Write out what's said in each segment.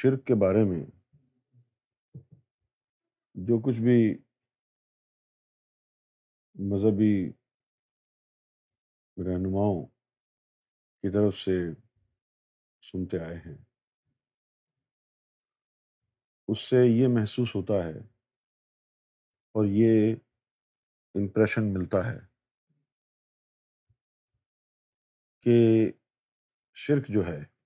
شرک کے بارے میں جو کچھ بھی مذہبی رہنماؤں کی طرف سے سنتے آئے ہیں، اس سے یہ محسوس ہوتا ہے اور یہ امپریشن ملتا ہے کہ شرک جو ہے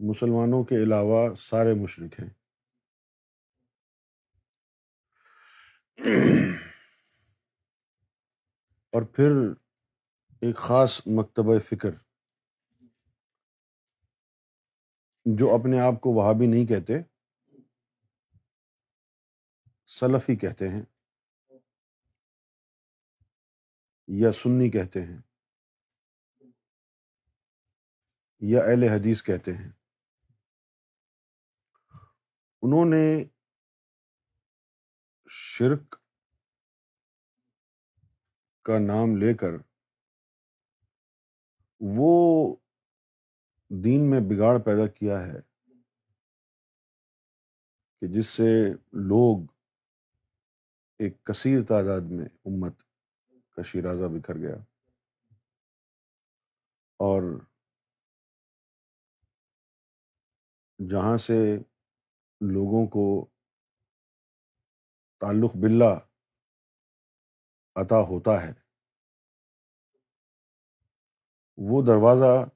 مسلمانوں کے علاوہ سارے مشرق ہیں۔ اور پھر ایک خاص مکتبہ فکر، جو اپنے آپ کو وہاں بھی نہیں کہتے، سلفی کہتے ہیں، یا سنی کہتے ہیں، یا اہل حدیث کہتے ہیں۔ انہوں نے شرک کا نام لے کر وہ دین میں بگاڑ پیدا کیا ہے کہ جس سے لوگ ایک کثیر تعداد میں امت کا شیرازہ بکھر گیا اور جہاں سے لوگوں کو تعلق باللہ عطا ہوتا ہے۔ وہ دروازہ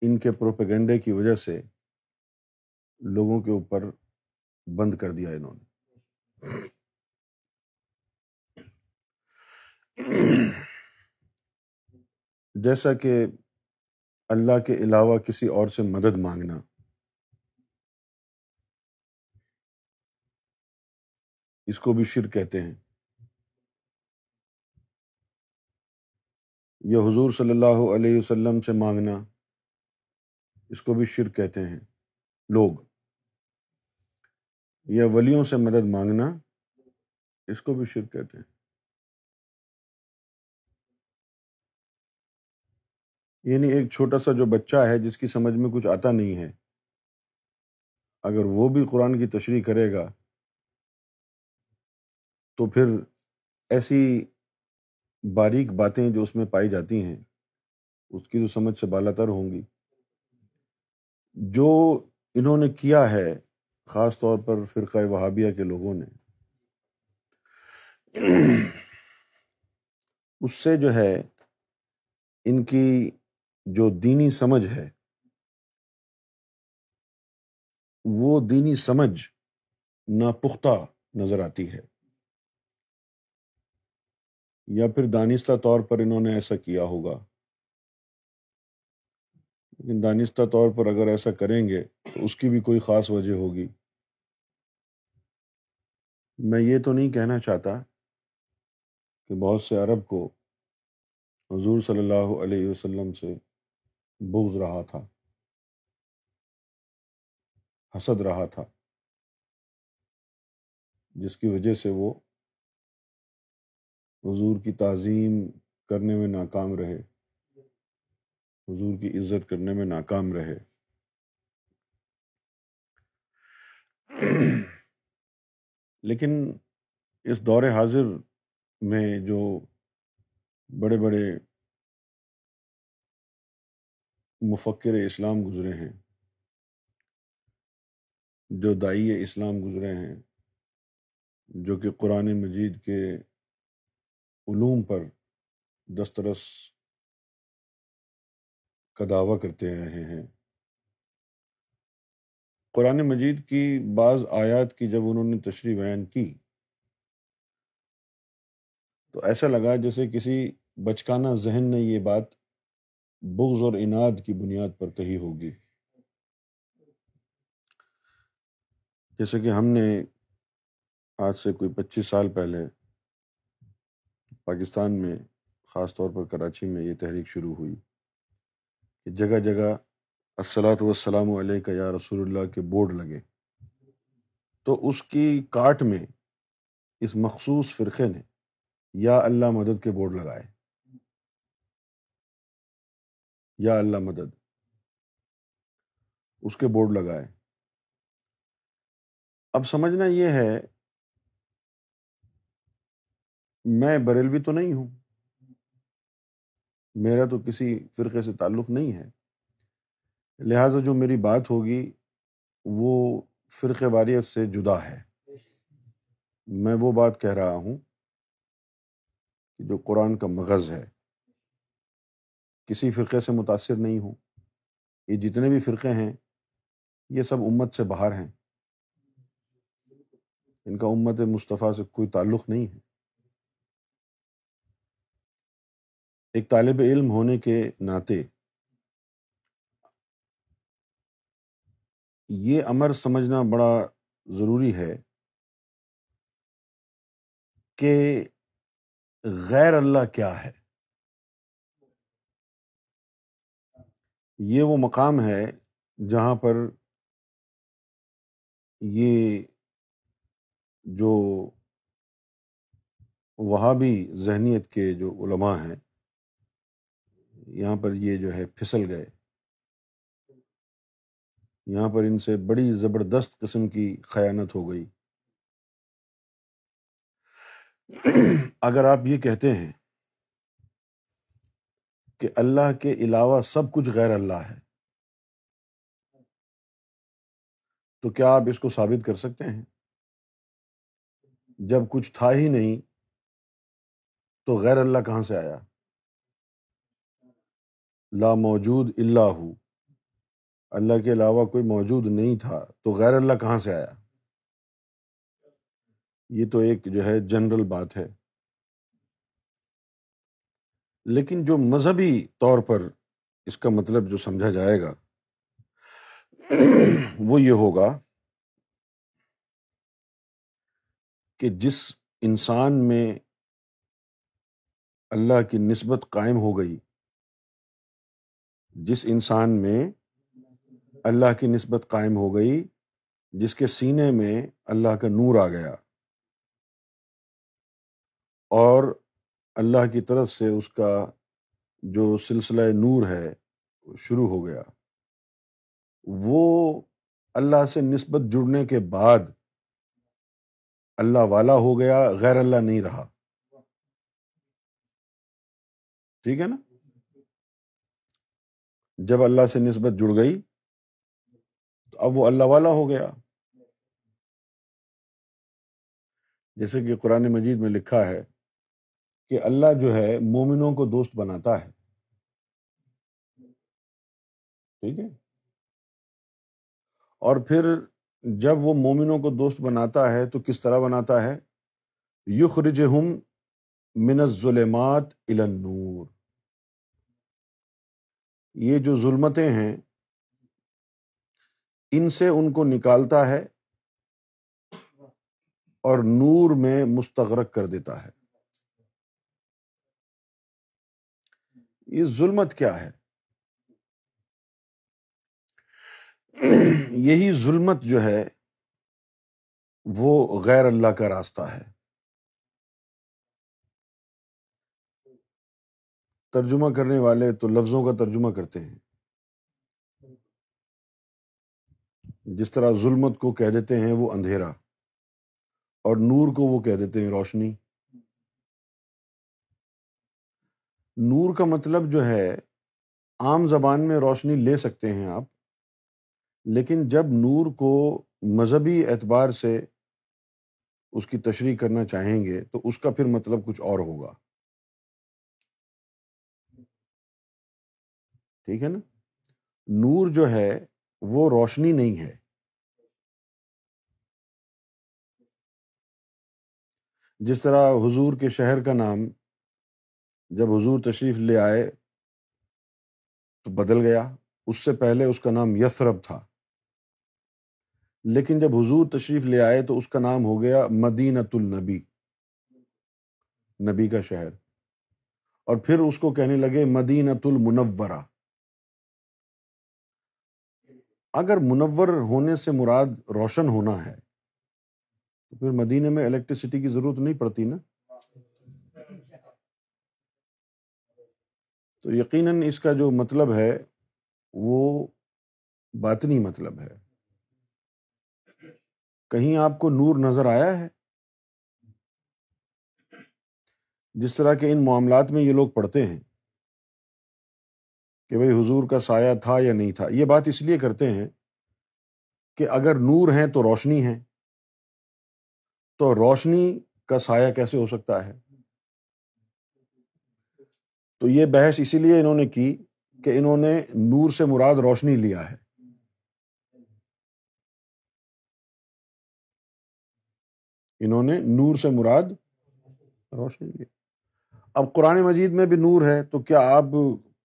ان کے پروپیگنڈے کی وجہ سے لوگوں کے اوپر بند کر دیا انہوں نے۔ جیسا کہ اللہ کے علاوہ کسی اور سے مدد مانگنا اس کو بھی شر کہتے ہیں۔ یا حضور صلی اللہ علیہ وسلم سے مانگنا اس کو بھی شر کہتے ہیں۔ لوگ، یا ولیوں سے مدد مانگنا اس کو بھی شر کہتے ہیں۔ یعنی ایک چھوٹا سا جو بچہ ہے جس کی سمجھ میں کچھ آتا نہیں ہے، اگر وہ بھی قرآن کی تشریح کرے گا تو پھر ایسی باریک باتیں جو اس میں پائی جاتی ہیں، اس کی تو سمجھ سے بالا تر ہوں گی۔ جو انہوں نے کیا ہے، خاص طور پر فرقۂ وہابیہ کے لوگوں نے، اس سے جو ہے، ان کی جو دینی سمجھ ہے، وہ دینی سمجھ ناپختہ نظر آتی ہے۔ یا پھر دانستہ طور پر انہوں نے ایسا کیا ہوگا؟ لیکن دانستہ طور پر اگر ایسا کریں گے تو اس کی بھی کوئی خاص وجہ ہوگی۔ میں یہ تو نہیں کہنا چاہتا کہ بہت سے عرب کو حضور صلی اللہ علیہ وسلم سے بغض رہا تھا، حسد رہا تھا، جس کی وجہ سے وہ حضور کی تعظیم کرنے میں ناکام رہے۔ حضور کی عزت کرنے میں ناکام رہے۔ لیکن اس دور حاضر میں جو بڑے بڑے مفکر اسلام گزرے ہیں، جو دائی اسلام گزرے ہیں، جو کہ قرآن مجید کے علوم پر دسترس کا دعویٰ کرتے رہے ہیں۔ قرآن مجید کی بعض آیات کی جب انہوں نے تشریح بیان کی، تو ایسا لگا جیسے کسی بچکانہ ذہن نے یہ بات بغض اور اناد کی بنیاد پر کہی ہوگی۔ جیسے کہ ہم نے آج سے کوئی پچیس سال پہلے پاکستان میں، خاص طور پر کراچی میں یہ تحریک شروع ہوئی کہ جگہ جگہ السلاۃ والسلام علیہ کا یا رسول اللہ کے بورڈ لگے۔ تو اس کی کاٹ میں اس مخصوص فرقے نے یا اللہ مدد کے بورڈ لگائے۔ یا اللہ مدد۔ اس کے بورڈ لگائے۔ اب سمجھنا یہ ہے میں بریلوی تو نہیں ہوں۔ میرا تو کسی فرقے سے تعلق نہیں ہے۔ لہٰذا جو میری بات ہوگی، وہ فرقے واریت سے جدا ہے۔ میں وہ بات کہہ رہا ہوں کہ جو قرآن کا مغز ہے، کسی فرقے سے متاثر نہیں ہوں۔ یہ جتنے بھی فرقے ہیں، یہ سب امت سے باہر ہیں۔ ان کا امت مصطفیٰ سے کوئی تعلق نہیں ہے۔ ایک طالب علم ہونے کے ناطے۔ یہ امر سمجھنا بڑا ضروری ہے کہ غیر اللہ کیا ہے۔ یہ وہ مقام ہے جہاں پر یہ جو وہاں بھی ذہنیت کے جو علماء ہیں یہاں پر یہ جو ہے پھسل گئے۔ یہاں پر ان سے بڑی زبردست قسم کی خیانت ہو گئی۔ اگر آپ یہ کہتے ہیں کہ اللہ کے علاوہ سب کچھ غیر اللہ ہے، تو کیا آپ اس کو ثابت کر سکتے ہیں؟ جب کچھ تھا ہی نہیں تو غیر اللہ کہاں سے آیا؟ لا موجود اللہ ہو۔ اللہ کے علاوہ کوئی موجود نہیں تھا، تو غیر اللہ کہاں سے آیا؟ یہ تو ایک جو ہے جنرل بات ہے۔ لیکن جو مذہبی طور پر اس کا مطلب جو سمجھا جائے گا، وہ یہ ہوگا کہ جس انسان میں اللہ کی نسبت قائم ہو گئی جس انسان میں اللہ کی نسبت قائم ہو گئی، جس کے سینے میں اللہ کا نور آ گیا۔ اور اللہ کی طرف سے اس کا جو سلسلہ نور ہے شروع ہو گیا۔ وہ اللہ سے نسبت جڑنے کے بعد اللہ والا ہو گیا، غیر اللہ نہیں رہا۔ ٹھیک ہے نا؟ جب اللہ سے نسبت جڑ گئی، تو اب وہ اللہ والا ہو گیا۔ جیسے کہ قرآن مجید میں لکھا ہے کہ اللہ جو ہے مومنوں کو دوست بناتا ہے۔ ٹھیک ہے؟ اور پھر جب وہ مومنوں کو دوست بناتا ہے، تو کس طرح بناتا ہے؟ یخرج ہم من الظلمات النور۔ یہ جو ظلمتیں ہیں، ان سے ان کو نکالتا ہے اور نور میں مستغرق کر دیتا ہے۔ یہ ظلمت کیا ہے؟ یہی ظلمت جو ہے، وہ غیر اللہ کا راستہ ہے۔ ترجمہ کرنے والے تو لفظوں کا ترجمہ کرتے ہیں۔ جس طرح ظلمت کو کہہ دیتے ہیں وہ اندھیرا، اور نور کو وہ کہہ دیتے ہیں روشنی۔ نور کا مطلب جو ہے، عام زبان میں روشنی لے سکتے ہیں آپ، لیکن جب نور کو مذہبی اعتبار سے اس کی تشریح کرنا چاہیں گے، تو اس کا پھر مطلب کچھ اور ہوگا۔ ٹھیک ہے نا؟ نور جو ہے وہ روشنی نہیں ہے۔ جس طرح حضور کے شہر کا نام جب حضور تشریف لے آئے تو بدل گیا۔ اس سے پہلے اس کا نام یسرب تھا۔ لیکن جب حضور تشریف لے آئے تو اس کا نام ہو گیا مدینت النبی، نبی کا شہر۔ اور پھر اس کو کہنے لگے مدینت المنورہ۔ اگر منور ہونے سے مراد روشن ہونا ہے، تو پھر مدینے میں الیکٹریسٹی کی ضرورت نہیں پڑتی نا۔ تو یقیناً اس کا جو مطلب ہے، وہ باطنی مطلب ہے۔ کہیں آپ کو نور نظر آیا ہے؟ جس طرح کے ان معاملات میں یہ لوگ پڑھتے ہیں۔ کہ بھائی حضور کا سایہ تھا یا نہیں تھا۔ یہ بات اس لیے کرتے ہیں کہ اگر نور ہے تو روشنی ہے تو روشنی کا سایہ کیسے ہو سکتا ہے؟ تو یہ بحث اسی لیے انہوں نے کی کہ انہوں نے نور سے مراد روشنی لیا ہے۔ انہوں نے نور سے مراد روشنی لیا۔ اب قرآن مجید میں بھی نور ہے تو کیا آپ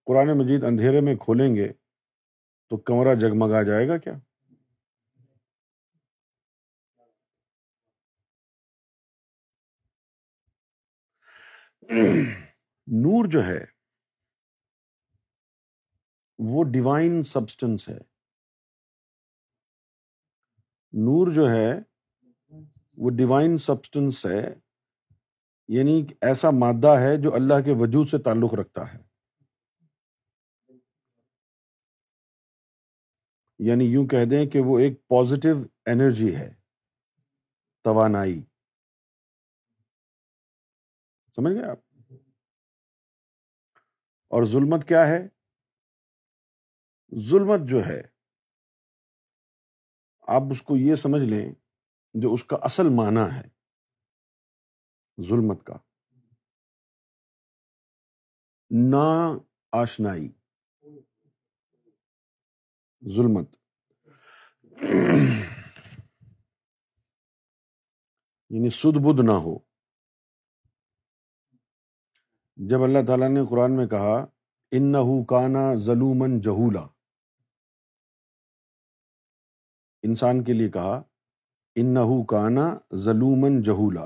قرآن مجید اندھیرے میں کھولیں گے تو کمرہ جگمگا جائے گا کیا؟ نور جو ہے، وہ ڈیوائن سبسٹنس ہے۔ نور جو ہے، وہ ڈیوائن سبسٹنس ہے یعنی ایسا مادہ ہے جو اللہ کے وجود سے تعلق رکھتا ہے۔ یعنی یوں کہہ دیں کہ وہ ایک پازیٹیو انرجی ہے، توانائی۔ سمجھ گئے آپ؟ اور ظلمت کیا ہے؟ ظلمت جو ہے، آپ اس کو یہ سمجھ لیں جو اس کا اصل معنی ہے، ظلمت کا۔ نا آشنائی۔ ظلمت یعنی سد بدھ نہ ہو۔ جب اللہ تعالیٰ نے قرآن میں کہا ان کانا ظلومن جہولا انسان کے لیے کہا ان کانا ظلومن جہولا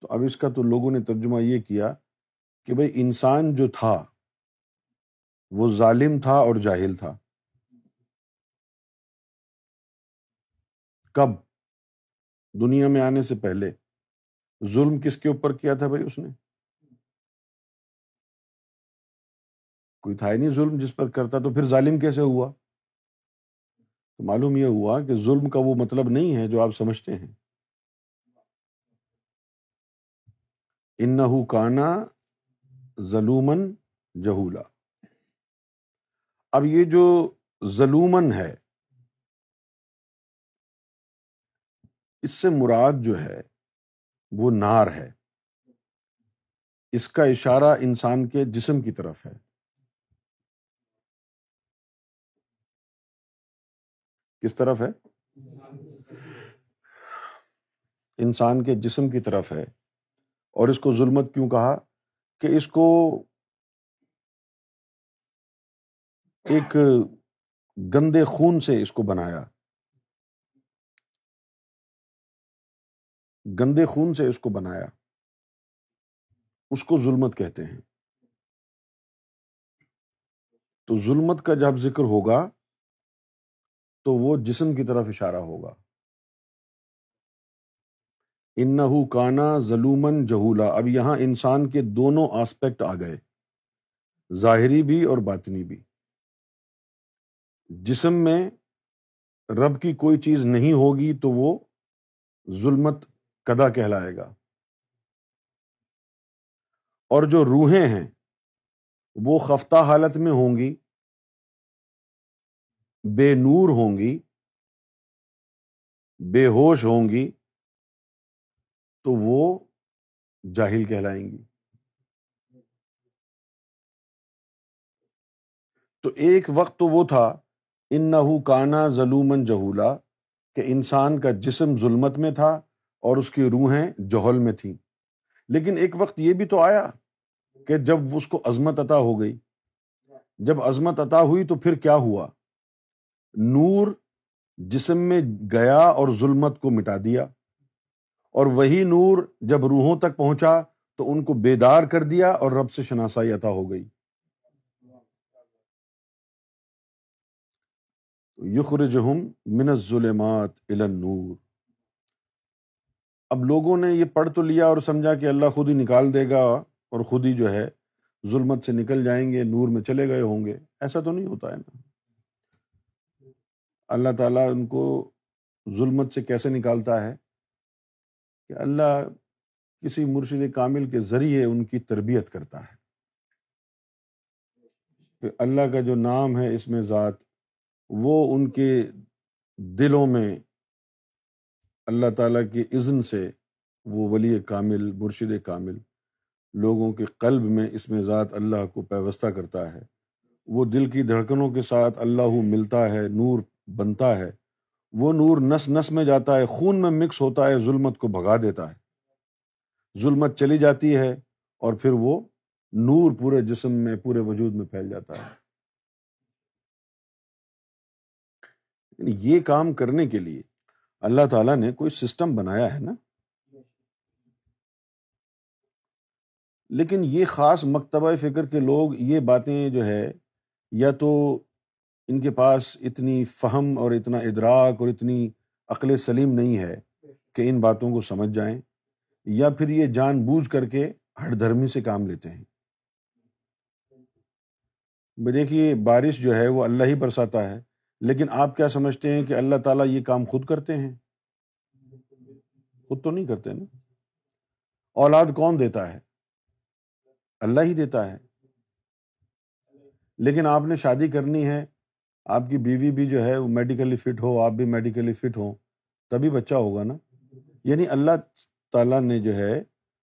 تو اب اس کا تو لوگوں نے ترجمہ یہ کیا کہ بھائی انسان جو تھا، وہ ظالم تھا اور جاہل تھا۔ کب دنیا میں آنے سے پہلے ظلم کس کے اوپر کیا تھا بھائی اس نے؟ کوئی تھا ہی نہیں ظلم جس پر کرتا تو پھر ظالم کیسے ہوا؟ تو معلوم یہ ہوا کہ ظلم کا وہ مطلب نہیں ہے جو آپ سمجھتے ہیں۔ ان کانا ظلومن جہولا۔ اب یہ جو ظلومن ہے اس سے مراد جو ہے، وہ نار ہے۔ اس کا اشارہ انسان کے جسم کی طرف ہے۔ کس طرف ہے؟ انسان کے جسم کی طرف ہے۔ اور اس کو ظلمت کیوں کہا؟ کہ اس کو ایک گندے خون سے اس کو بنایا۔ گندے خون سے اس کو بنایا۔ اس کو ظلمت کہتے ہیں۔ تو ظلمت کا جب ذکر ہوگا، تو وہ جسم کی طرف اشارہ ہوگا۔ ان کانا ظلومن جہولا۔ اب یہاں انسان کے دونوں آسپیکٹ آ گئے، ظاہری بھی اور باطنی بھی۔ جسم میں رب کی کوئی چیز نہیں ہوگی تو وہ ظلمت کدا کہلائے گا۔ اور جو روحیں ہیں، وہ خفتہ حالت میں ہوں گی، بے نور ہوں گی، بے ہوش ہوں گی، تو وہ جاہل کہلائیں گی۔ تو ایک وقت تو وہ تھا ان نہ کانا ظلومن جہولا، کہ انسان کا جسم ظلمت میں تھا اور اس کی روحیں جوہل میں تھیں۔ لیکن ایک وقت یہ بھی تو آیا کہ جب اس کو عظمت عطا ہو گئی۔ جب عظمت عطا ہوئی تو پھر کیا ہوا؟ نور جسم میں گیا اور ظلمت کو مٹا دیا۔ اور وہی نور جب روحوں تک پہنچا تو ان کو بیدار کر دیا اور رب سے شناسائی عطا ہو گئی۔ یخرجہم من الظلمات الى النور۔ اب لوگوں نے یہ پڑھ تو لیا اور سمجھا کہ اللہ خود ہی نکال دے گا اور خود ہی جو ہے ظلمت سے نکل جائیں گے، نور میں چلے گئے ہوں گے۔ ایسا تو نہیں ہوتا ہے نا۔ اللہ تعالیٰ ان کو ظلمت سے کیسے نکالتا ہے؟ کہ اللہ کسی مرشد کامل کے ذریعے ان کی تربیت کرتا ہے۔ کہ اللہ کا جو نام ہے اس میں ذات، وہ ان کے دلوں میں اللہ تعالیٰ کی اذن سے وہ ولی کامل، مرشد کامل لوگوں کے قلب میں اس میں ذات اللہ کو پیوستہ کرتا ہے۔ وہ دل کی دھڑکنوں کے ساتھ اللہ ملتا ہے، نور بنتا ہے۔ وہ نور نس نس میں جاتا ہے، خون میں مکس ہوتا ہے، ظلمت کو بھگا دیتا ہے۔ ظلمت چلی جاتی ہے اور پھر وہ نور پورے جسم میں، پورے وجود میں پھیل جاتا ہے۔ یعنی یہ کام کرنے کے لیے اللہ تعالیٰ نے کوئی سسٹم بنایا ہے نا؟ لیکن یہ خاص مکتبہ فکر کے لوگ یہ باتیں جو ہے، یا تو ان کے پاس اتنی فہم اور اتنا ادراک اور اتنی عقل سلیم نہیں ہے کہ ان باتوں کو سمجھ جائیں، یا پھر یہ جان بوجھ کر کے ہر دھرمی سے کام لیتے ہیں۔ دیکھیے، بارش جو ہے وہ اللہ ہی برساتا ہے۔ لیکن آپ کیا سمجھتے ہیں کہ اللہ تعالیٰ یہ کام خود کرتے ہیں؟ خود تو نہیں کرتے نا۔ اولاد کون دیتا ہے؟ اللہ ہی دیتا ہے۔ لیکن آپ نے شادی کرنی ہے، آپ کی بیوی بھی جو ہے وہ میڈیکلی فٹ ہو، آپ بھی میڈیکلی فٹ ہو تبھی بچہ ہوگا نا۔ یعنی اللہ تعالیٰ نے جو ہے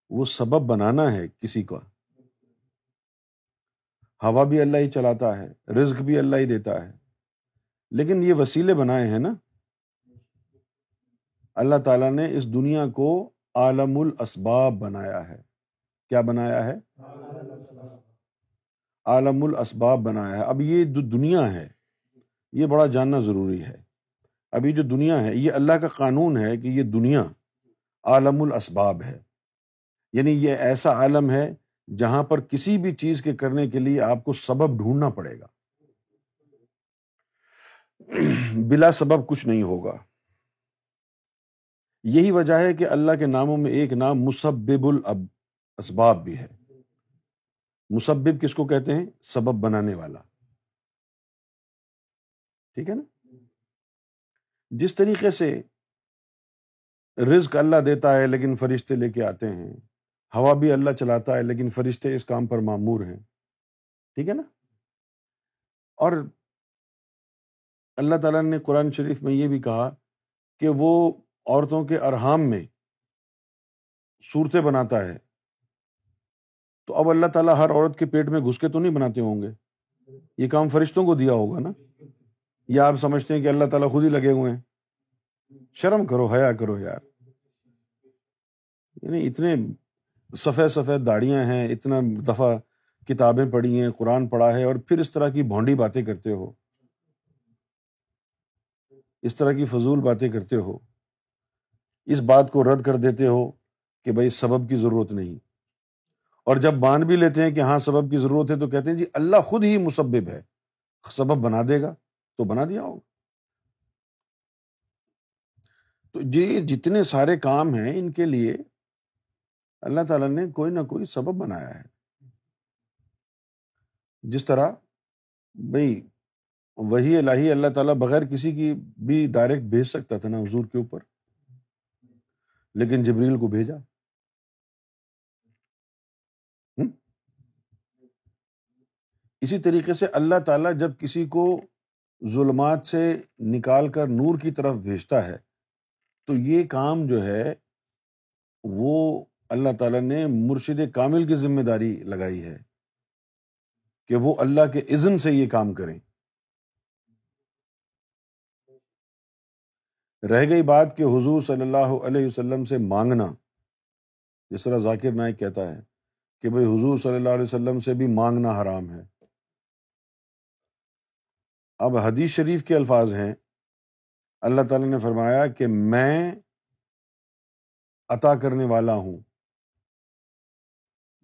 وہ سبب بنانا ہے کسی کا۔ ہوا بھی اللہ ہی چلاتا ہے، رزق بھی اللہ ہی دیتا ہے۔ لیکن یہ وسیلے بنائے ہیں نا۔ اللہ تعالیٰ نے اس دنیا کو عالم الاسباب بنایا ہے۔ کیا بنایا ہے؟ عالم الاسباب بنایا ہے۔ اب یہ جو دنیا ہے، یہ بڑا جاننا ضروری ہے۔ ابھی جو دنیا ہے، یہ اللہ کا قانون ہے کہ یہ دنیا عالم الاسباب ہے۔ یعنی یہ ایسا عالم ہے جہاں پر کسی بھی چیز کے کرنے کے لیے آپ کو سبب ڈھونڈنا پڑے گا۔ بلا سبب کچھ نہیں ہوگا۔ یہی وجہ ہے کہ اللہ کے ناموں میں ایک نام مسبب الب اسباب بھی ہے۔ مسبب کس کو کہتے ہیں؟ سبب بنانے والا۔ ٹھیک ہے نا؟ جس طریقے سے رزق اللہ دیتا ہے لیکن فرشتے لے کے آتے ہیں، ہوا بھی اللہ چلاتا ہے لیکن فرشتے اس کام پر معمور ہیں۔ ٹھیک ہے نا؟ اور اللہ تعالیٰ نے قرآن شریف میں یہ بھی کہا کہ وہ عورتوں کے ارحام میں صورتیں بناتا ہے۔ تو اب اللہ تعالیٰ ہر عورت کے پیٹ میں گھس کے تو نہیں بناتے ہوں گے؟ یہ کام فرشتوں کو دیا ہوگا نا؟ یا آپ سمجھتے ہیں کہ اللہ تعالیٰ خود ہی لگے ہوئے ہیں؟ شرم کرو، حیا کرو یار۔ یعنی اتنے سفید سفید داڑیاں ہیں، اتنا دفعہ کتابیں پڑھی ہیں، قرآن پڑھا ہے اور پھر اس طرح کی بھونڈی باتیں کرتے ہو۔ اس طرح کی فضول باتیں کرتے ہو، اس بات کو رد کر دیتے ہو کہ بھائی سبب کی ضرورت نہیں۔ اور جب مان بھی لیتے ہیں کہ ہاں سبب کی ضرورت ہے تو کہتے ہیں جی اللہ خود ہی مسبب ہے، سبب بنا دے گا تو بنا دیا ہوگا۔ تو یہ جتنے سارے کام ہیں ان کے لیے اللہ تعالیٰ نے کوئی نہ کوئی سبب بنایا ہے۔ جس طرح بھائی وہی الہی اللہ تعالیٰ بغیر کسی کی بھی ڈائریکٹ بھیج سکتا تھا نا حضور کے اوپر۔ لیکن جبریل کو بھیجا۔ اسی طریقے سے اللہ تعالیٰ جب کسی کو ظلمات سے نکال کر نور کی طرف بھیجتا ہے، تو یہ کام جو ہے، وہ اللہ تعالیٰ نے مرشد کامل کی ذمہ داری لگائی ہے کہ وہ اللہ کے عزن سے یہ کام کریں۔ رہ گئی بات کہ حضور صلی اللہ علیہ وسلم سے مانگنا۔ جس طرح ذاکر نائک کہتا ہے کہ بھائی حضور صلی اللہ علیہ وسلم سے بھی مانگنا حرام ہے۔ اب حدیث شریف کے الفاظ ہیں۔ اللہ تعالیٰ نے فرمایا کہ میں عطا کرنے والا ہوں۔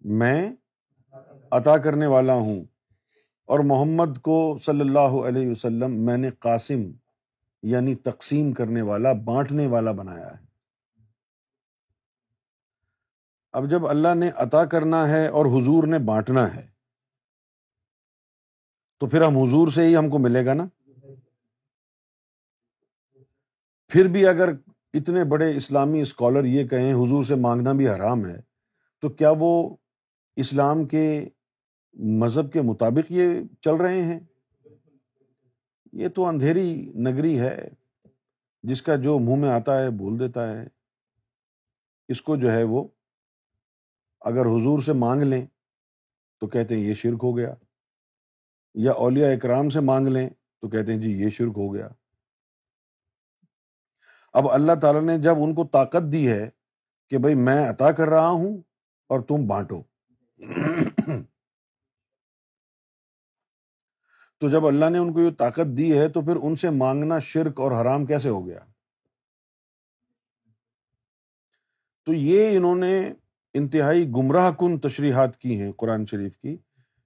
میں عطا کرنے والا ہوں۔ اور محمد کو صلی اللہ علیہ وسلم میں نے قاسم یعنی تقسیم کرنے والا، بانٹنے والا بنایا ہے۔ اب جب اللہ نے عطا کرنا ہے اور حضور نے بانٹنا ہے، تو پھر ہم حضور سے ہی ہم کو ملے گا نا؟ پھر بھی اگر اتنے بڑے اسلامی اسکالر یہ کہیں حضور سے مانگنا بھی حرام ہے، تو کیا وہ اسلام کے مذہب کے مطابق یہ چل رہے ہیں؟ یہ تو اندھیری نگری ہے، جس کا جو منہ میں آتا ہے بول دیتا ہے۔ اس کو جو ہے وہ اگر حضور سے مانگ لیں تو کہتے ہیں یہ شرک ہو گیا۔ یا اولیاء اکرام سے مانگ لیں تو کہتے ہیں جی یہ شرک ہو گیا۔ اب اللہ تعالیٰ نے جب ان کو طاقت دی ہے کہ بھائی میں عطا کر رہا ہوں اور تم بانٹو۔ تو جب اللہ نے ان کو یہ طاقت دی ہے تو پھر ان سے مانگنا شرک اور حرام کیسے ہو گیا؟ تو یہ انہوں نے انتہائی گمراہ کن تشریحات کی ہیں قرآن شریف کی،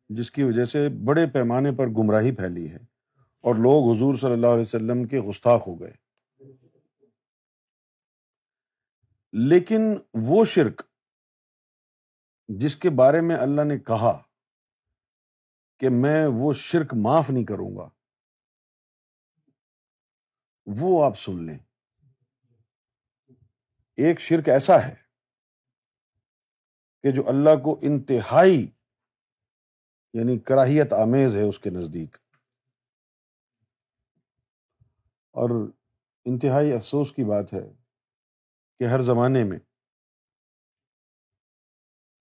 جس کی وجہ سے بڑے پیمانے پر گمراہی پھیلی ہے اور لوگ حضور صلی اللہ علیہ وسلم کے گستاخ ہو گئے۔ لیکن وہ شرک جس کے بارے میں اللہ نے کہا کہ میں وہ شرک معاف نہیں کروں گا۔ وہ آپ سن لیں۔ ایک شرک ایسا ہے کہ جو اللہ کو انتہائی یعنی کراہیت آمیز ہے اس کے نزدیک۔ اور انتہائی افسوس کی بات ہے کہ ہر زمانے میں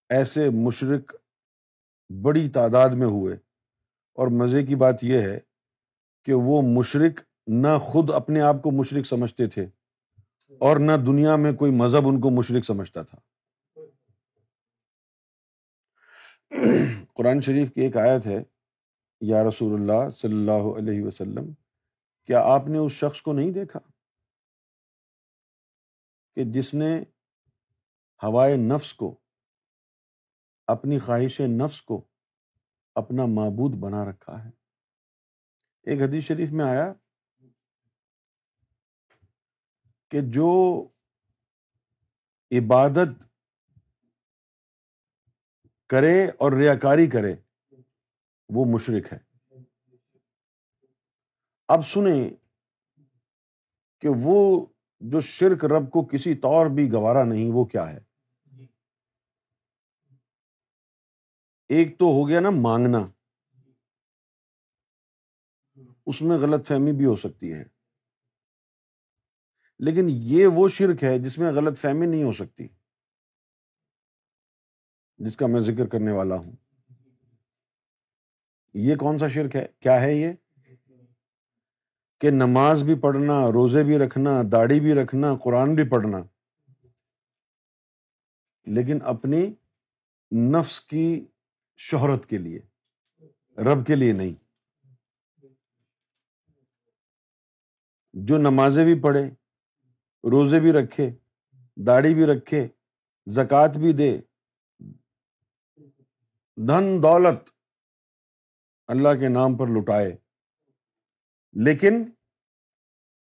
ایسے مشرق بڑی تعداد میں ہوئے اور مزے کی بات یہ ہے کہ وہ مشرق نہ خود اپنے آپ کو مشرق سمجھتے تھے اور نہ دنیا میں کوئی مذہب ان کو مشرق سمجھتا تھا۔ قرآن شریف کی ایک آیت ہے، یا رسول اللہ صلی اللہ علیہ وسلم، کیا آپ نے اس شخص کو نہیں دیکھا کہ جس نے ہوائے نفس کو، اپنی خواہش نفس کو اپنا معبود بنا رکھا ہے۔ ایک حدیث شریف میں آیا کہ جو عبادت کرے اور ریاکاری کرے، وہ مشرق ہے۔ اب سنیں کہ وہ جو شرک رب کو کسی طور بھی گوارا نہیں، وہ کیا ہے؟ ایک تو ہو گیا نا مانگنا۔ اس میں غلط فہمی بھی ہو سکتی ہے۔ لیکن یہ وہ شرک ہے جس میں غلط فہمی نہیں ہو سکتی۔ جس کا میں ذکر کرنے والا ہوں۔ یہ کون سا شرک ہے؟ کیا ہے یہ؟ کہ نماز بھی پڑھنا، روزے بھی رکھنا، داڑھی بھی رکھنا، قرآن بھی پڑھنا۔ لیکن اپنی نفس کی شہرت کے لیے، رب کے لیے نہیں۔ جو نمازیں بھی پڑھے، روزے بھی رکھے، داڑھی بھی رکھے، زکوٰۃ بھی دے، دھن دولت اللہ کے نام پر لٹائے۔ لیکن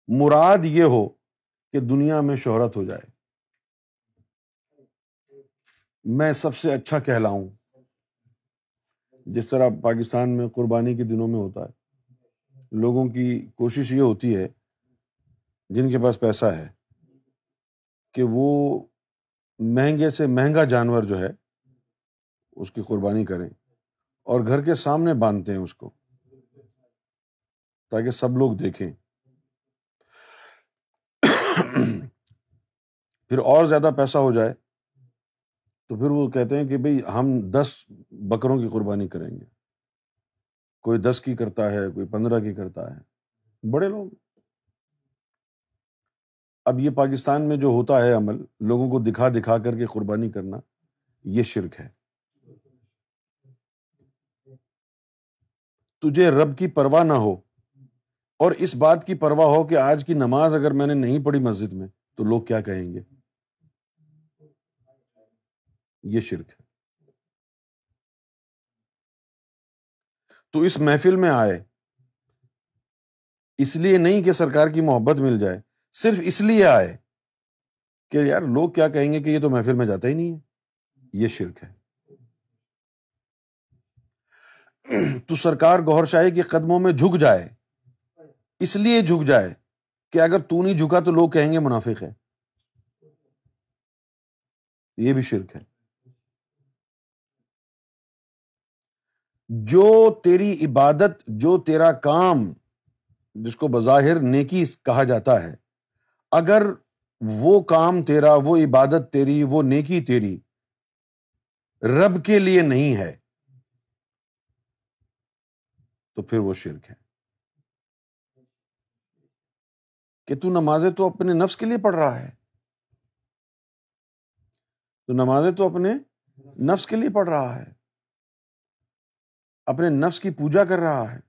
مراد یہ ہو کہ دنیا میں شہرت ہو جائے۔ میں سب سے اچھا کہلاؤں۔ جس طرح پاکستان میں قربانی کے دنوں میں ہوتا ہے، لوگوں کی کوشش یہ ہوتی ہے، جن کے پاس پیسہ ہے، کہ وہ مہنگے سے مہنگا جانور جو ہے، اس کی قربانی کریں اور گھر کے سامنے باندھتے ہیں اس کو، تاکہ سب لوگ دیکھیں۔ پھر اور زیادہ پیسہ ہو جائے تو پھر وہ کہتے ہیں کہ بھائی ہم دس بکروں کی قربانی کریں گے۔ کوئی دس کی کرتا ہے، کوئی پندرہ کی کرتا ہے۔ بڑے لوگ۔ اب یہ پاکستان میں جو ہوتا ہے عمل، لوگوں کو دکھا دکھا کر کے قربانی کرنا، یہ شرک ہے۔ تجھے رب کی پرواہ نہ ہو۔ اور اس بات کی پرواہ ہو کہ آج کی نماز اگر میں نے نہیں پڑھی مسجد میں، تو لوگ کیا کہیں گے؟ یہ شرک ہے۔ تو اس محفل میں آئے۔ اس لیے نہیں کہ سرکار کی محبت مل جائے، صرف اس لیے آئے کہ یار لوگ کیا کہیں گے کہ یہ تو محفل میں جاتا ہی نہیں ہے۔ یہ شرک ہے۔ تو سرکار گور شاہی کے قدموں میں جھک جائے۔ اس لیے جھک جائے کہ اگر تو نہیں جھکا تو لوگ کہیں گے منافق ہے۔ یہ بھی شرک ہے۔ جو تیری عبادت، جو تیرا کام، جس کو بظاہر نیکی کہا جاتا ہے، اگر وہ کام تیرا، وہ عبادت تیری، وہ نیکی تیری رب کے لیے نہیں ہے، تو پھر وہ شرک ہے۔ کہ تو نمازیں تو اپنے نفس کے لیے پڑھ رہا ہے۔ تو نمازیں تو اپنے نفس کے لیے پڑھ رہا ہے۔ اپنے نفس کی پوجا کر رہا ہے۔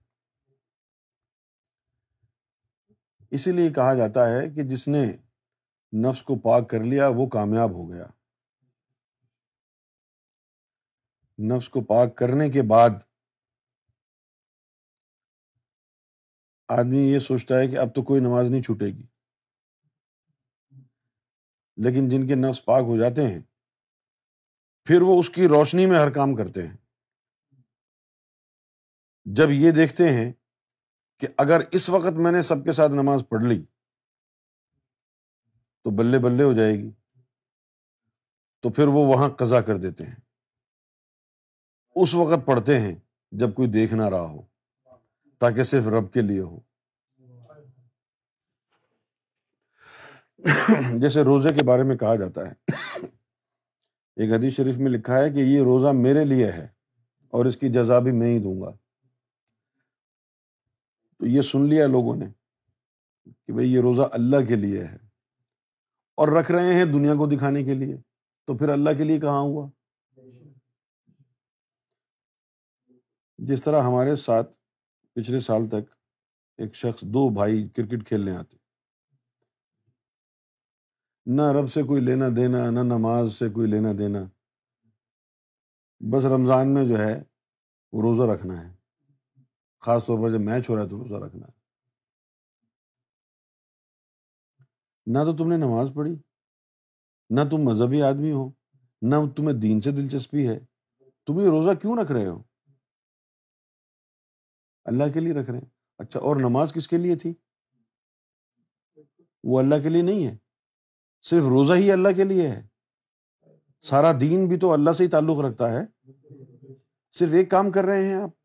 اسی لیے کہا جاتا ہے کہ جس نے نفس کو پاک کر لیا، وہ کامیاب ہو گیا۔ نفس کو پاک کرنے کے بعد آدمی یہ سوچتا ہے کہ اب تو کوئی نماز نہیں چھوٹے گی۔ لیکن جن کے نفس پاک ہو جاتے ہیں، پھر وہ اس کی روشنی میں ہر کام کرتے ہیں۔ جب یہ دیکھتے ہیں کہ اگر اس وقت میں نے سب کے ساتھ نماز پڑھ لی، تو بلے بلے ہو جائے گی۔ تو پھر وہ وہاں قزا کر دیتے ہیں۔ اس وقت پڑھتے ہیں جب کوئی دیکھ نہ رہا ہو، تاکہ صرف رب کے لیے ہو۔ جیسے روزے کے بارے میں کہا جاتا ہے۔ ایک حدیث شریف میں لکھا ہے کہ یہ روزہ میرے لیے ہے اور اس کی جزا بھی میں ہی دوں گا۔ تو یہ سن لیا لوگوں نے کہ بھائی یہ روزہ اللہ کے لیے ہے اور رکھ رہے ہیں دنیا کو دکھانے کے لیے تو پھر اللہ کے لیے کہاں ہوا؟ جس طرح ہمارے ساتھ پچھلے سال تک ایک شخص دو بھائی کرکٹ کھیلنے آتے۔ نہ رب سے کوئی لینا دینا، نہ نماز سے کوئی لینا دینا، بس رمضان میں جو ہے وہ روزہ رکھنا ہے۔ خاص طور پر جب میچ ہو رہا ہے تو روزہ رکھنا ہے۔ نہ تو تم نے نماز پڑھی، نہ تم مذہبی آدمی ہو، نہ تمہیں دین سے دلچسپی ہے۔ تم یہ روزہ کیوں رکھ رہے ہو؟ اللہ کے لیے رکھ رہے ہیں۔ اچھا اور نماز کس کے لیے تھی؟ وہ اللہ کے لیے نہیں ہے۔ صرف روزہ ہی اللہ کے لیے ہے۔ سارا دین بھی تو اللہ سے ہی تعلق رکھتا ہے۔ صرف ایک کام کر رہے ہیں آپ۔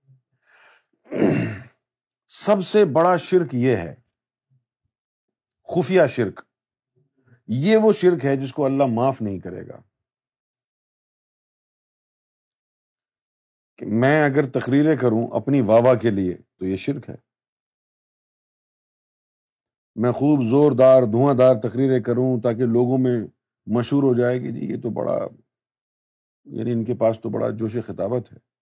سب سے بڑا شرک یہ ہے، خفیہ شرک۔ یہ وہ شرک ہے جس کو اللہ معاف نہیں کرے گا۔ کہ میں اگر تقریریں کروں اپنی واہ واہ کے لیے تو یہ شرک ہے۔ میں خوب زوردار، دھواں دار تقریریں کروں تاکہ لوگوں میں مشہور ہو جائے کہ جی یہ تو بڑا یعنی ان کے پاس تو بڑا جوش خطابت ہے۔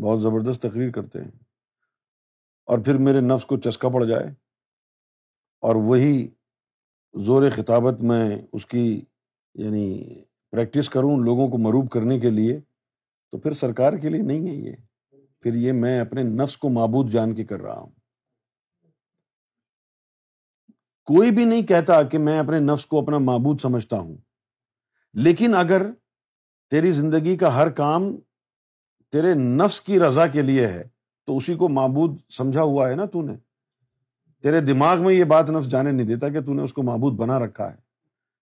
بہت زبردست تقریر کرتے ہیں۔ اور پھر میرے نفس کو چسکا پڑ جائے اور وہی زور خطابت میں اس کی یعنی پریکٹس کروں، لوگوں کو مروب کرنے کے لیے، تو پھر سرکار کے لیے نہیں ہے یہ۔ پھر یہ میں اپنے نفس کو معبود جان کے کر رہا ہوں۔ کوئی بھی نہیں کہتا کہ میں اپنے نفس کو اپنا معبود سمجھتا ہوں، لیکن اگر تیری زندگی کا ہر کام تیرے نفس کی رضا کے لیے ہے، تو اسی کو معبود سمجھا ہوا ہے نا تو نے۔ تیرے دماغ میں یہ بات نفس جانے نہیں دیتا کہ تو نے اس کو معبود بنا رکھا ہے۔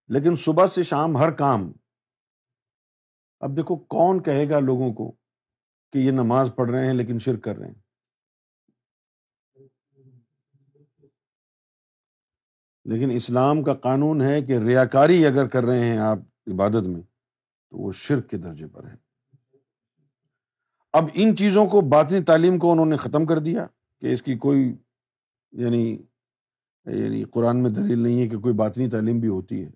لیکن صبح سے شام ہر کام۔ اب دیکھو کون کہے گا لوگوں کو کہ یہ نماز پڑھ رہے ہیں لیکن شرک کر رہے ہیں۔ لیکن اسلام کا قانون ہے کہ ریاکاری اگر کر رہے ہیں آپ عبادت میں، تو وہ شرک کے درجے پر ہے۔ اب ان چیزوں کو، باطنی تعلیم کو انہوں نے ختم کر دیا کہ اس کی کوئی یعنی یعنی قرآن میں دلیل نہیں ہے کہ کوئی باطنی تعلیم بھی ہوتی ہے۔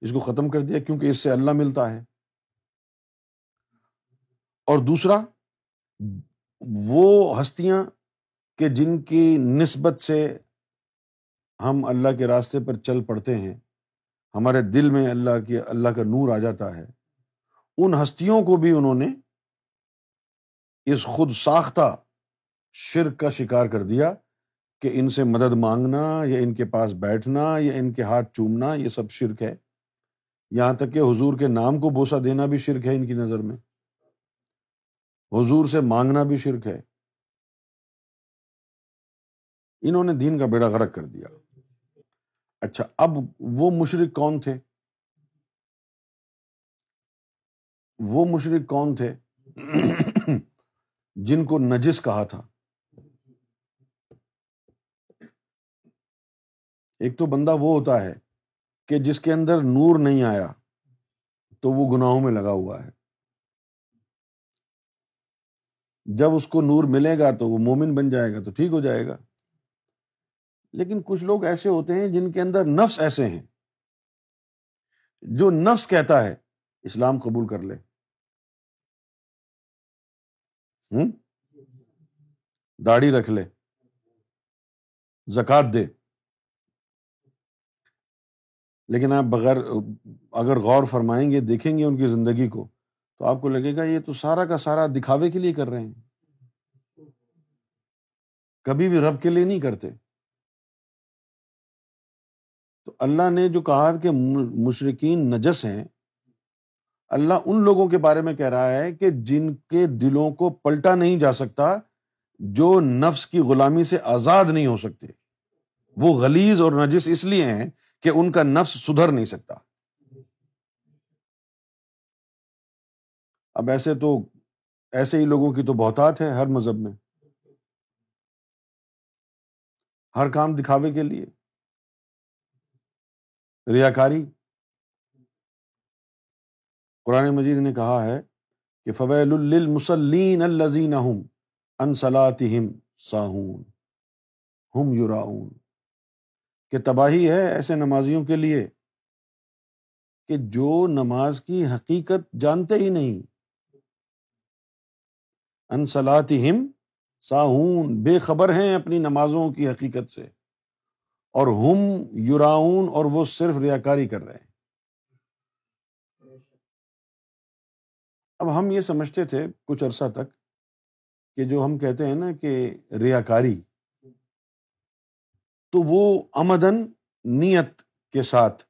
اس کو ختم کر دیا کیونکہ اس سے اللہ ملتا ہے۔ اور دوسرا، وہ ہستیاں کہ جن کی نسبت سے ہم اللہ کے راستے پر چل پڑتے ہیں، ہمارے دل میں اللہ کے، اللہ کا نور آ جاتا ہے، ان ہستیوں کو بھی انہوں نے اس خود ساختہ شرک کا شکار کر دیا کہ ان سے مدد مانگنا یا ان کے پاس بیٹھنا یا ان کے ہاتھ چومنا، یہ سب شرک ہے۔ یہاں تک کہ حضور کے نام کو بوسا دینا بھی شرک ہے ان کی نظر میں۔ حضور سے مانگنا بھی شرک ہے۔ انہوں نے دین کا بیڑا غرق کر دیا۔ اچھا اب وہ مشرق کون تھے؟ وہ مشرق کون تھے؟ جن کو نجس کہا تھا۔ ایک تو بندہ وہ ہوتا ہے کہ جس کے اندر نور نہیں آیا، تو وہ گناہوں میں لگا ہوا ہے۔ جب اس کو نور ملے گا تو وہ مومن بن جائے گا تو ٹھیک ہو جائے گا۔ لیکن کچھ لوگ ایسے ہوتے ہیں جن کے اندر نفس ایسے ہیں، جو نفس کہتا ہے اسلام قبول کر لے۔ ہوں؟ داڑھی رکھ لے۔ زکات دے۔ لیکن آپ بغیر، اگر غور فرمائیں گے، دیکھیں گے ان کی زندگی کو، تو آپ کو لگے گا یہ تو سارا کا سارا دکھاوے کے لیے کر رہے ہیں۔ کبھی بھی رب کے لیے نہیں کرتے۔ تو اللہ نے جو کہا کہ مشرقین نجس ہیں اللہ ان لوگوں کے بارے میں کہہ رہا ہے کہ جن کے دلوں کو پلٹا نہیں جا سکتا، جو نفس کی غلامی سے آزاد نہیں ہو سکتے۔ وہ غلیز اور نجس اس لیے ہیں کہ ان کا نفس سدھر نہیں سکتا۔ اب ایسے تو، ایسے ہی لوگوں کی تو بہتات ہے ہر مذہب میں۔ ہر کام دکھاوے کے لیے۔ ریا کاری قرآن مجید نے کہا ہے کہ فویل المسلین الزین انصلاطم ساہون ہم یوراون کہ تباہی ہے ایسے نمازیوں کے لیے کہ جو نماز کی حقیقت جانتے ہی نہیں۔ انصلاطم ساہون بے خبر ہیں اپنی نمازوں کی حقیقت سے۔ اور ہم یوراؤن اور وہ صرف ریا کاری کر رہے ہیں۔ اب ہم یہ سمجھتے تھے کچھ عرصہ تک کہ جو ہم کہتے ہیں نا کہ ریا کاری تو وہ آمدن نیت کے ساتھ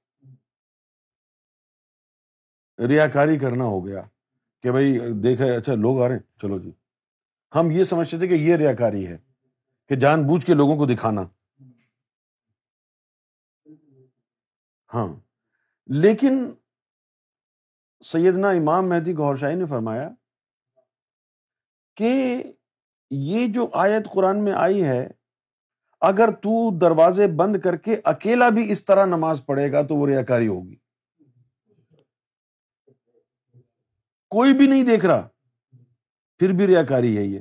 ریا کاری کرنا ہو گیا کہ بھائی دیکھا اچھا لوگ آ رہے ہیں، چلو جی۔ ہم یہ سمجھتے تھے کہ یہ ریا کاری ہے کہ جان بوجھ کے لوگوں کو دکھانا۔ ہاں۔ لیکن سیدنا امام مہدی گور شاہی نے فرمایا کہ یہ جو آیت قرآن میں آئی ہے، اگر تو دروازے بند کر کے اکیلا بھی اس طرح نماز پڑھے گا تو وہ ریا کاری ہوگی۔ کوئی بھی نہیں دیکھ رہا، پھر بھی ریا کاری ہے یہ۔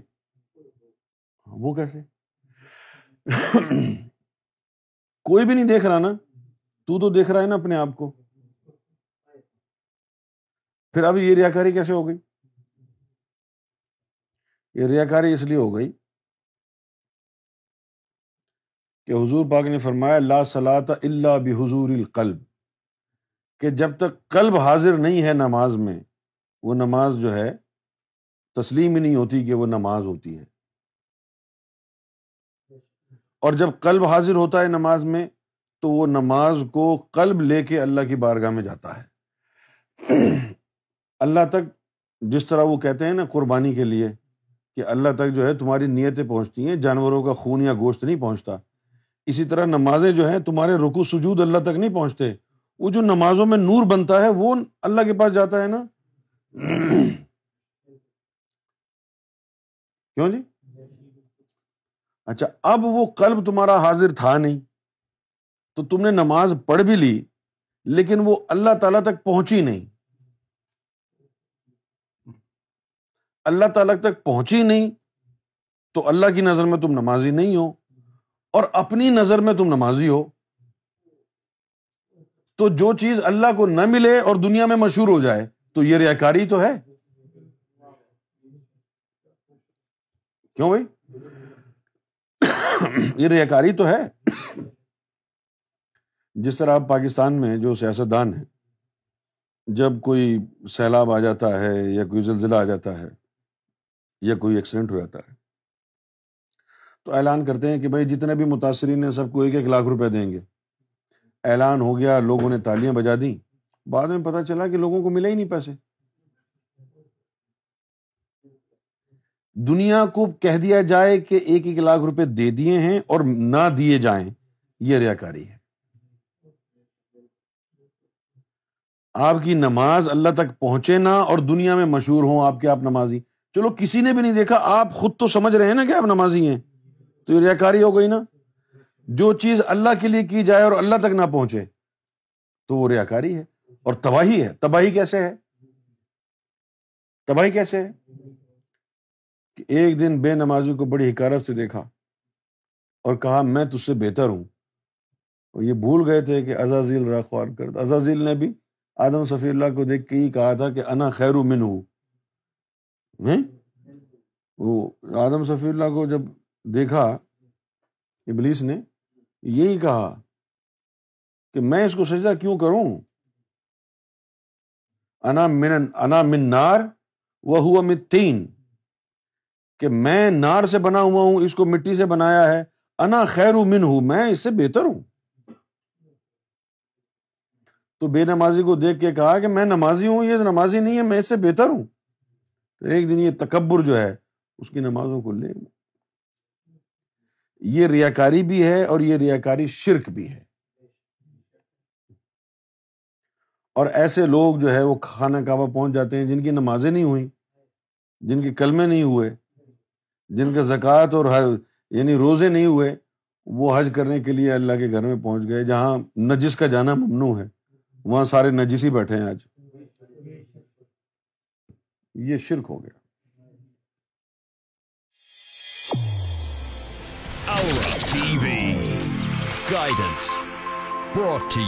وہ کیسے؟ کوئی بھی نہیں دیکھ رہا نا، تو تو دیکھ رہا ہے نا اپنے آپ کو۔ پھر اب یہ ریا کاری کیسے ہو گئی؟ یہ ریا کاری اس لیے ہو گئی کہ حضور پاک نے فرمایا، لا سلاط اللہ بحضور القلب۔ کہ جب تک قلب حاضر نہیں ہے نماز میں، وہ نماز جو ہے، تسلیم ہی نہیں ہوتی کہ وہ نماز ہوتی ہے۔ اور جب قلب حاضر ہوتا ہے نماز میں، تو وہ نماز کو قلب لے کے اللہ کی بارگاہ میں جاتا ہے۔ اللہ تک جس طرح وہ کہتے ہیں نا قربانی کے لیے کہ اللہ تک جو ہے تمہاری نیتیں پہنچتی ہیں، جانوروں کا خون یا گوشت نہیں پہنچتا۔ اسی طرح نمازیں جو ہیں تمہارے رکو سجود اللہ تک نہیں پہنچتے۔ وہ جو نمازوں میں نور بنتا ہے، وہ اللہ کے پاس جاتا ہے نا۔ کیوں جی؟ اچھا اب وہ قلب تمہارا حاضر تھا نہیں، تو تم نے نماز پڑھ بھی لی، لیکن وہ اللہ تعالیٰ تک پہنچی نہیں۔ اللہ تعالیٰ تک پہنچی نہیں، تو اللہ کی نظر میں تم نمازی نہیں ہو اور اپنی نظر میں تم نمازی ہو۔ تو جو چیز اللہ کو نہ ملے اور دنیا میں مشہور ہو جائے، تو یہ ریا کاری تو ہے۔ کیوں بھائی؟ یہ ریا کاری تو ہے۔ جس طرح آپ پاکستان میں جو سیاست دان ہیں، جب کوئی سیلاب آ جاتا ہے یا کوئی زلزلہ آ جاتا ہے یا کوئی ایکسیڈنٹ ہو جاتا ہے۔ تو اعلان کرتے ہیں کہ بھائی جتنے بھی متاثرین ہیں سب کو ایک ایک لاکھ روپے دیں گے۔ اعلان ہو گیا، لوگوں نے تالیاں بجا دیں۔ بعد میں پتا چلا کہ لوگوں کو ملے ہی نہیں پیسے۔ دنیا کو کہہ دیا جائے کہ ایک ایک لاکھ روپے دے دیے ہیں اور نہ دیے جائیں، یہ ریاکاری ہے۔ آپ کی نماز اللہ تک پہنچے نہ اور دنیا میں مشہور ہوں آپ کے، آپ نمازی۔ چلو کسی نے بھی نہیں دیکھا، آپ خود تو سمجھ رہے ہیں نا کہ آپ نمازی ہیں۔ تو یہ ریاکاری ہو گئی نا۔ جو چیز اللہ کے لیے کی جائے اور اللہ تک نہ پہنچے، تو وہ ریاکاری ہے۔ اور تباہی ہے۔ تباہی کیسے ہے؟ تباہی کیسے ہے؟ کہ ایک دن بے نمازی کو بڑی حکارت سے دیکھا اور کہا، میں تج سے بہتر ہوں۔ اور یہ بھول گئے تھے کہ ازازیل راخوار کر ازازیل نے بھی آدم صفی اللہ کو دیکھ کے ہی کہا تھا کہ انا خیر من ہوں وہ آدم صفی اللہ کو جب دیکھا، ابلیس نے یہی کہا کہ میں اس کو سجدہ کیوں کروں؟ انا من انا من نار وہ ہوا متین، کہ میں نار سے بنا ہوا ہوں، اس کو مٹی سے بنایا ہے، انا خیر من ہوں میں اس سے بہتر ہوں۔ تو بے نمازی کو دیکھ کے کہا کہ میں نمازی ہوں، یہ نمازی نہیں ہے، میں اس سے بہتر ہوں۔ تو ایک دن یہ تکبر جو ہے، اس کی نمازوں کو لے۔ یہ ریاکاری بھی ہے اور یہ ریاکاری شرک بھی ہے۔ اور ایسے لوگ جو ہے، وہ خانہ کعبہ پہنچ جاتے ہیں جن کی نمازیں نہیں ہوئیں، جن کے کلمے نہیں ہوئے، جن کا زکوٰۃ اور یعنی روزے نہیں ہوئے، وہ حج کرنے کے لیے اللہ کے گھر میں پہنچ گئے، جہاں نجس کا جانا ممنوع ہے۔ وہاں سارے نجس ہی بیٹھے ہیں آج۔ یہ شرک ہو گیا۔ Guidance بروٹ to